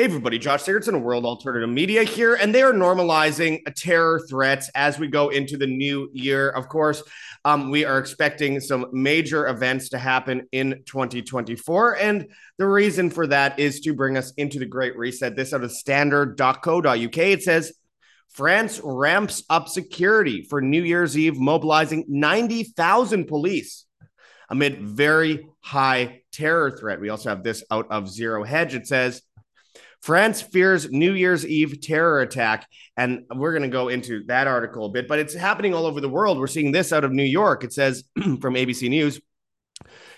Hey, everybody, Josh Sigurdson of World Alternative Media here, and they are normalizing a terror threats as we go into the new year. Of course, um, we are expecting some major events to happen in 2024, and the reason for that is to bring us into the Great Reset. This out of standard.co.uk. It says France ramps up security for New Year's Eve, mobilizing 90,000 police amid very high terror threat. We also have this out of Zero Hedge. It says, France fears New Year's Eve terror attack. And we're going to go into that article a bit, but it's happening all over the world. We're seeing this out of New York. It says from ABC News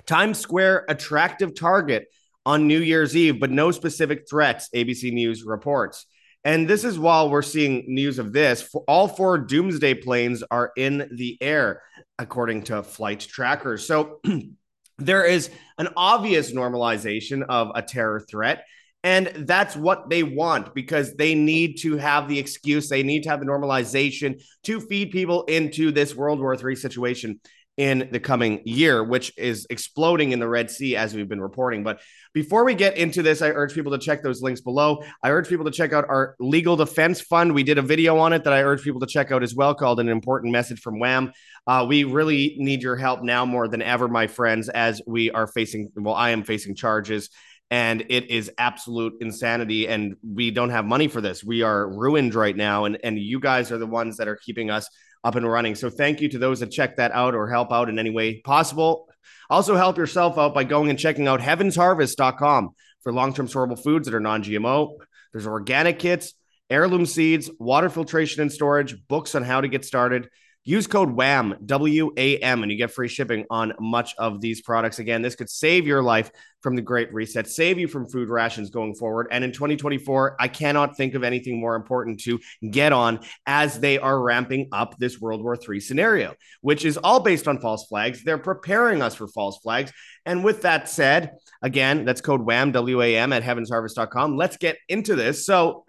Times Square attractive target on New Year's Eve, but no specific threats, ABC News reports. And this is while we're seeing news of this. All four doomsday planes are in the air, according to flight trackers. So there is an obvious normalization of a terror threat. And that's what they want because they need to have the excuse, they need to have the normalization to feed people into this World War III situation in the coming year, which is exploding in the Red Sea, as we've been reporting. But before we get into this, I urge people to check those links below. I urge people to check out our legal defense fund. We did a video on it that I urge people to check out as well, called An Important Message from WAM. Uh, we really need your help now more than ever, my friends, as we are facing, well, I am facing charges and it is absolute insanity and we don't have money for this. We are ruined right now and and you guys are the ones that are keeping us up and running. So thank you to those that check that out or help out in any way possible. Also help yourself out by going and checking out heavensharvest.com for long-term storable foods that are non-gmo there's organic kits heirloom seeds water filtration and storage books on how to get started Use code WAM, W A M, and you get free shipping on much of these products. Again, this could save your life from the Great Reset, save you from food rations going forward. And in 2024, I cannot think of anything more important to get on as they are ramping up this World War III scenario, which is all based on false flags. They're preparing us for false flags. And with that said, again, that's code WAM, W A M, at heavensharvest.com. Let's get into this. So,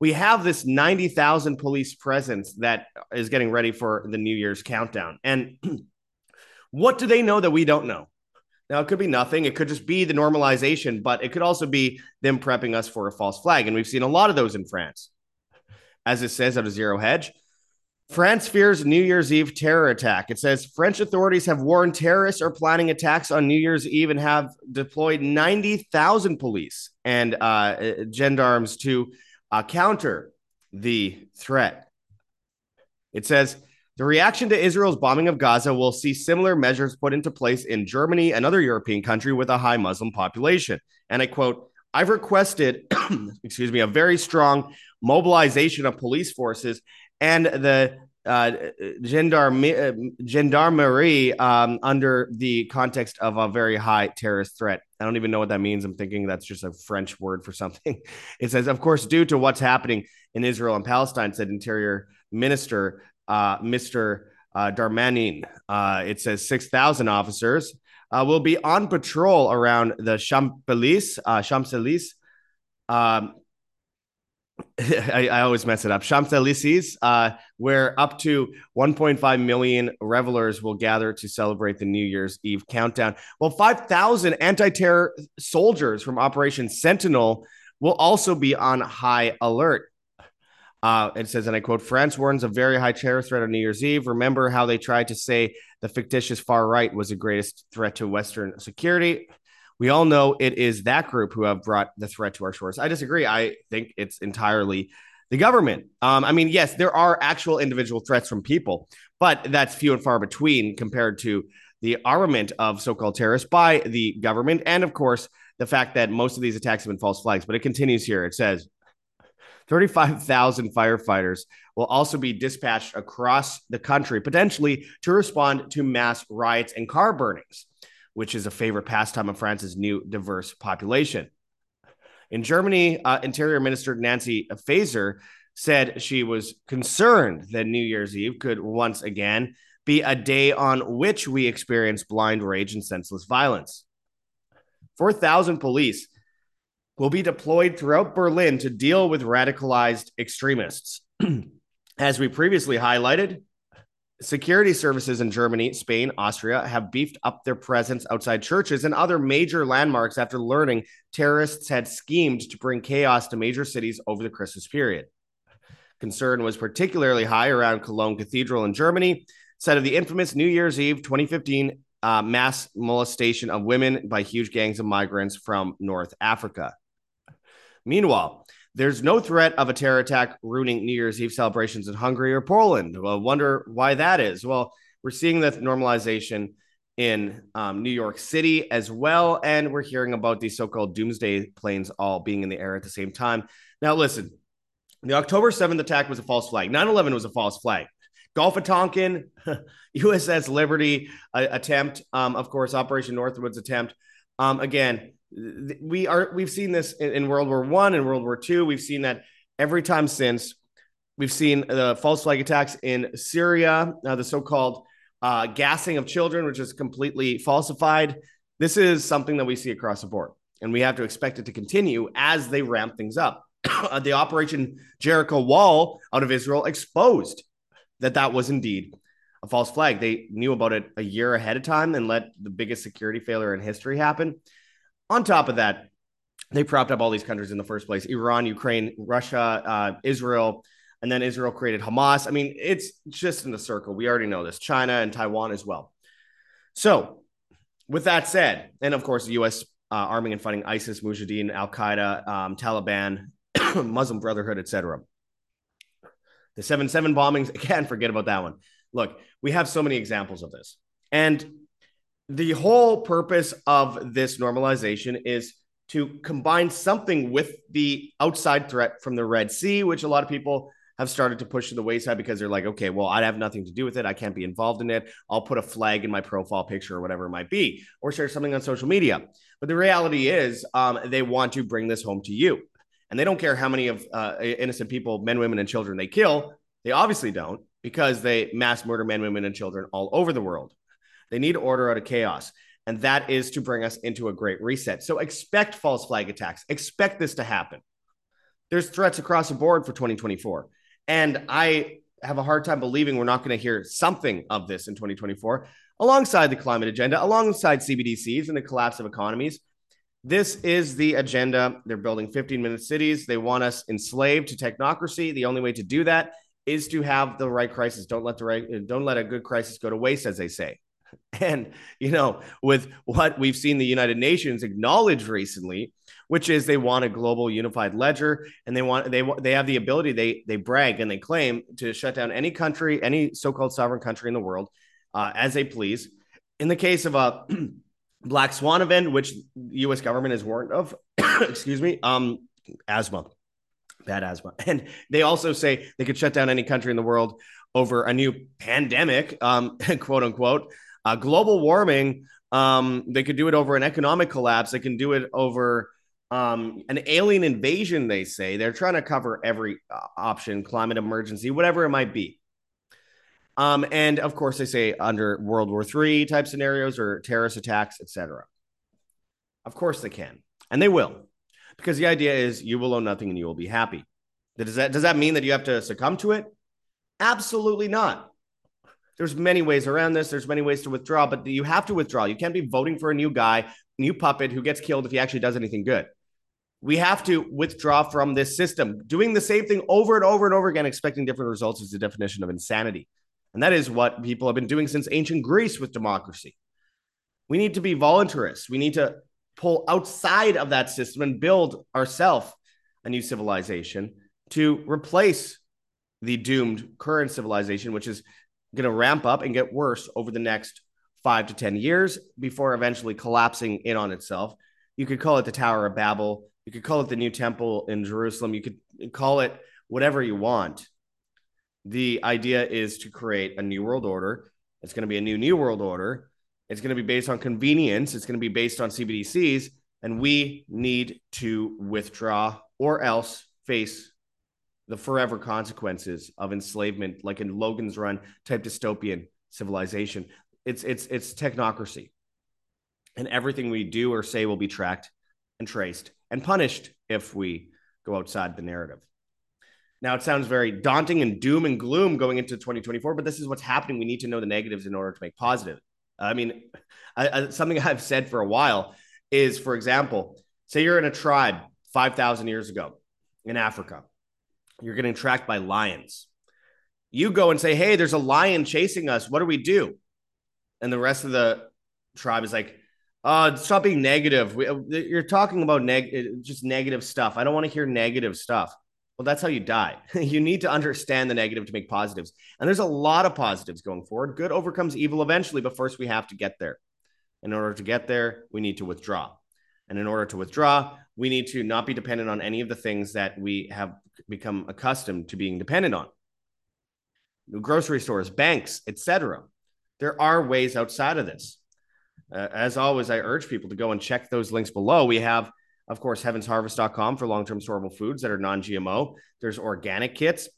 we have this 90,000 police presence that is getting ready for the New Year's countdown. And what do they know that we don't know? Now, it could be nothing. It could just be the normalization, but it could also be them prepping us for a false flag. And we've seen a lot of those in France. As it says out of Zero Hedge, France fears New Year's Eve terror attack. It says French authorities have warned terrorists are planning attacks on New Year's Eve and have deployed 90,000 police and uh, gendarmes to uh, counter the threat. It says the reaction to Israel's bombing of Gaza will see similar measures put into place in Germany, another European country with a high Muslim population. And I quote, I've requested, excuse me, a very strong mobilization of police forces and the uh, gendarme- uh, gendarmerie um, under the context of a very high terrorist threat. I don't even know what that means. I'm thinking that's just a French word for something. It says, of course, due to what's happening in Israel and Palestine, said Interior Minister uh, Mr. Uh, Darmanin. Uh, it says 6,000 officers uh, will be on patrol around the Champs-Élysées, uh, Champs-Élysées um, I, I, always mess it up. Champs Elysees, uh, where up to 1.5 million revelers will gather to celebrate the New Year's Eve countdown. Well, 5,000 anti terror soldiers from Operation Sentinel will also be on high alert. Uh, it says, and I quote, France warns a very high terror threat on New Year's Eve. Remember how they tried to say the fictitious far right was the greatest threat to Western security? We all know it is that group who have brought the threat to our shores. I disagree. I think it's entirely the government. Um, I mean, yes, there are actual individual threats from people, but that's few and far between compared to the armament of so called terrorists by the government. And of course, the fact that most of these attacks have been false flags. But it continues here. It says 35,000 firefighters will also be dispatched across the country, potentially to respond to mass riots and car burnings which is a favorite pastime of France's new diverse population. In Germany, uh, Interior Minister Nancy Faeser said she was concerned that New Year's Eve could once again be a day on which we experience blind rage and senseless violence. 4,000 police will be deployed throughout Berlin to deal with radicalized extremists. As we previously highlighted, Security services in Germany, Spain, Austria have beefed up their presence outside churches and other major landmarks after learning terrorists had schemed to bring chaos to major cities over the Christmas period. Concern was particularly high around Cologne Cathedral in Germany, site of the infamous New Year's Eve 2015 uh, mass molestation of women by huge gangs of migrants from North Africa. Meanwhile, there's no threat of a terror attack ruining New Year's Eve celebrations in Hungary or Poland. Well, wonder why that is. Well, we're seeing the normalization in um, New York City as well. And we're hearing about these so called doomsday planes all being in the air at the same time. Now, listen, the October 7th attack was a false flag. 9 11 was a false flag. Gulf of Tonkin, USS Liberty uh, attempt, um, of course, Operation Northwoods attempt. Um, again, we are we've seen this in, in World War One and World War Two. We've seen that every time since. We've seen the false flag attacks in Syria, uh, the so-called uh, gassing of children, which is completely falsified. This is something that we see across the board, and we have to expect it to continue as they ramp things up. the Operation Jericho Wall out of Israel exposed that that was indeed a false flag. They knew about it a year ahead of time and let the biggest security failure in history happen. On top of that, they propped up all these countries in the first place Iran, Ukraine, Russia, uh, Israel, and then Israel created Hamas. I mean, it's just in the circle. We already know this China and Taiwan as well. So, with that said, and of course, the US uh, arming and funding ISIS, Mujahideen, Al Qaeda, um, Taliban, Muslim Brotherhood, etc. The 7 7 bombings, again, forget about that one. Look, we have so many examples of this. And the whole purpose of this normalization is to combine something with the outside threat from the Red Sea, which a lot of people have started to push to the wayside because they're like, okay, well, I have nothing to do with it. I can't be involved in it. I'll put a flag in my profile picture or whatever it might be, or share something on social media. But the reality is, um, they want to bring this home to you. And they don't care how many of uh, innocent people, men, women, and children they kill. They obviously don't because they mass murder men, women, and children all over the world. They need order out of chaos. And that is to bring us into a great reset. So expect false flag attacks. Expect this to happen. There's threats across the board for 2024. And I have a hard time believing we're not going to hear something of this in 2024 alongside the climate agenda, alongside CBDCs and the collapse of economies. This is the agenda. They're building 15 minute cities. They want us enslaved to technocracy. The only way to do that is to have the right crisis. Don't let the right don't let a good crisis go to waste, as they say. And you know, with what we've seen the United Nations acknowledge recently, which is they want a global unified ledger, and they want they they have the ability they they brag and they claim to shut down any country, any so-called sovereign country in the world, uh, as they please. In the case of a black swan event, which the U.S. government is warned of. excuse me. Um, asthma, bad asthma, and they also say they could shut down any country in the world over a new pandemic, um, quote unquote, uh, global warming. Um, they could do it over an economic collapse. They can do it over um, an alien invasion. They say they're trying to cover every uh, option, climate emergency, whatever it might be. Um, and of course, they say under World War III type scenarios or terrorist attacks, etc. Of course, they can, and they will, because the idea is you will own nothing and you will be happy. Does that does that mean that you have to succumb to it? Absolutely not. There's many ways around this. There's many ways to withdraw, but you have to withdraw. You can't be voting for a new guy, new puppet who gets killed if he actually does anything good. We have to withdraw from this system. Doing the same thing over and over and over again, expecting different results, is the definition of insanity. And that is what people have been doing since ancient Greece with democracy. We need to be voluntarists. We need to pull outside of that system and build ourselves a new civilization to replace the doomed current civilization, which is going to ramp up and get worse over the next five to 10 years before eventually collapsing in on itself. You could call it the Tower of Babel. You could call it the new temple in Jerusalem. You could call it whatever you want the idea is to create a new world order. It's going to be a new new world order. It's going to be based on convenience. It's going to be based on CBDCs, and we need to withdraw or else face the forever consequences of enslavement, like in Logan's Run type dystopian civilization. It's it's it's technocracy, and everything we do or say will be tracked and traced and punished if we go outside the narrative. Now, it sounds very daunting and doom and gloom going into 2024, but this is what's happening. We need to know the negatives in order to make positive. I mean, I, I, something I've said for a while is, for example, say you're in a tribe 5,000 years ago in Africa, you're getting tracked by lions. You go and say, Hey, there's a lion chasing us. What do we do? And the rest of the tribe is like, uh, stop being negative. We, you're talking about neg- just negative stuff. I don't want to hear negative stuff. Well, that's how you die. you need to understand the negative to make positives. And there's a lot of positives going forward. Good overcomes evil eventually, but first we have to get there. In order to get there, we need to withdraw. And in order to withdraw, we need to not be dependent on any of the things that we have become accustomed to being dependent on. Grocery stores, banks, etc. There are ways outside of this. Uh, as always, I urge people to go and check those links below. We have of course, heavensharvest.com for long term storable foods that are non GMO. There's organic kits,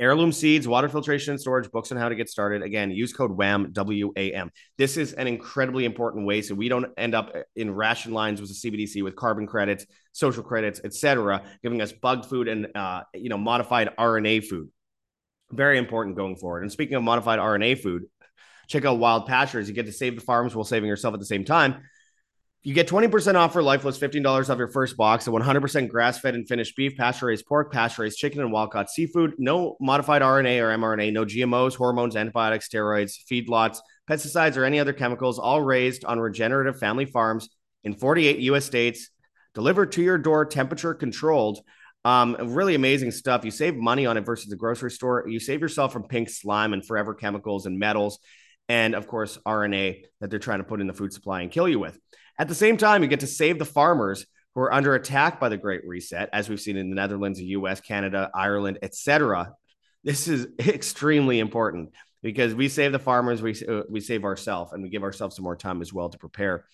heirloom seeds, water filtration and storage, books on how to get started. Again, use code WAM, W A M. This is an incredibly important way so we don't end up in ration lines with the CBDC with carbon credits, social credits, etc., giving us bugged food and uh, you know modified RNA food. Very important going forward. And speaking of modified RNA food, check out Wild Pastures. You get to save the farms while saving yourself at the same time. You get 20% off for Lifeless, $15 off your first box of 100% grass fed and finished beef, pasture raised pork, pasture raised chicken, and wild caught seafood. No modified RNA or mRNA, no GMOs, hormones, antibiotics, steroids, feedlots, pesticides, or any other chemicals, all raised on regenerative family farms in 48 US states, delivered to your door, temperature controlled. Um, really amazing stuff. You save money on it versus the grocery store. You save yourself from pink slime and forever chemicals and metals, and of course, RNA that they're trying to put in the food supply and kill you with. At the same time, you get to save the farmers who are under attack by the Great Reset, as we've seen in the Netherlands, the U.S., Canada, Ireland, etc. This is extremely important because we save the farmers, we uh, we save ourselves, and we give ourselves some more time as well to prepare.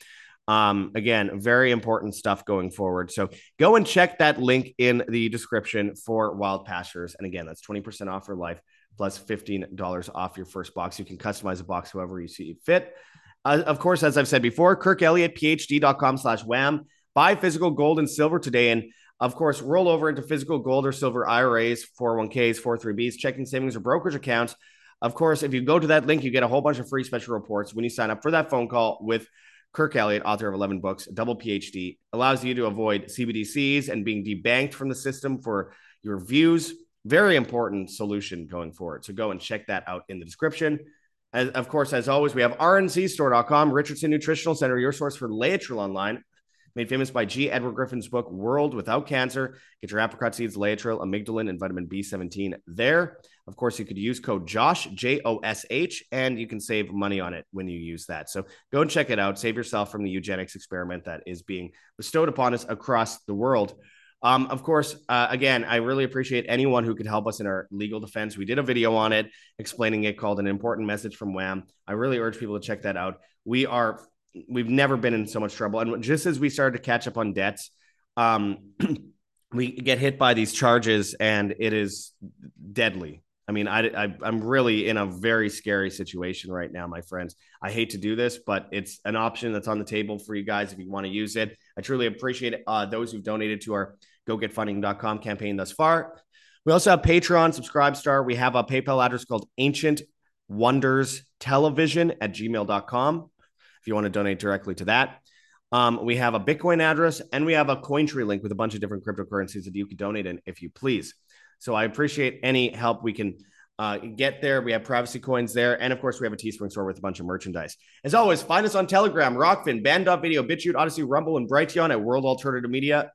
Um, again, very important stuff going forward. So go and check that link in the description for Wild Pastures. And again, that's 20% off for life plus $15 off your first box. You can customize a box however you see fit. Uh, of course, as I've said before, Kirk Elliott, phd.com slash wam. Buy physical gold and silver today. And of course, roll over into physical gold or silver IRAs, 401ks, 43Bs, checking savings, or brokerage accounts. Of course, if you go to that link, you get a whole bunch of free special reports when you sign up for that phone call with Kirk Elliott, author of 11 books, double PhD, allows you to avoid CBDCs and being debanked from the system for your views. Very important solution going forward. So go and check that out in the description. As, of course, as always, we have rncstore.com, Richardson Nutritional Center, your source for Laetrile online. Made famous by G. Edward Griffin's book, World Without Cancer. Get your apricot seeds, Laetrile, amygdalin, and vitamin B17 there. Of course, you could use code JOSH, J O S H, and you can save money on it when you use that. So go and check it out. Save yourself from the eugenics experiment that is being bestowed upon us across the world. Um, of course, uh, again, I really appreciate anyone who could help us in our legal defense. We did a video on it explaining it called an important message from WAM. I really urge people to check that out. We are, we've never been in so much trouble. And just as we started to catch up on debts, um, we get hit by these charges and it is deadly. I mean, I, I, I'm really in a very scary situation right now, my friends. I hate to do this, but it's an option that's on the table for you guys if you want to use it. I truly appreciate uh, those who've donated to our gogetfunding.com campaign thus far. We also have Patreon, Subscribestar. We have a PayPal address called Ancient Wonders Television at gmail.com if you want to donate directly to that. Um, we have a Bitcoin address and we have a Cointree link with a bunch of different cryptocurrencies that you can donate in if you please. So I appreciate any help we can uh, get there. We have privacy coins there. And of course, we have a Teespring store with a bunch of merchandise. As always, find us on Telegram, Rokfin, Band.video, BitChute, Odysee, Rumble, and Brighteon at World Alternative Media.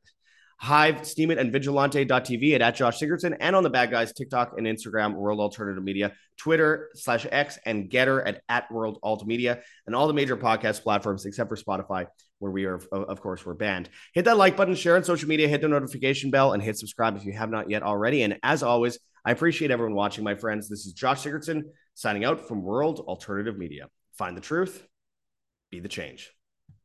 Hive, Steemit, and Vigilante.tv at, at Josh Sigurdson, and on the bad guys, TikTok and Instagram, World Alternative Media, Twitter slash X, and Gettr at, at World Alt Media, and all the major podcast platforms except for Spotify, where we are, of course, we're banned. Hit that like button, share on social media, hit the notification bell, and hit subscribe if you have not yet already. And as always, I appreciate everyone watching, my friends. This is Josh Sigurdson signing out from World Alternative Media. Find the truth, be the change.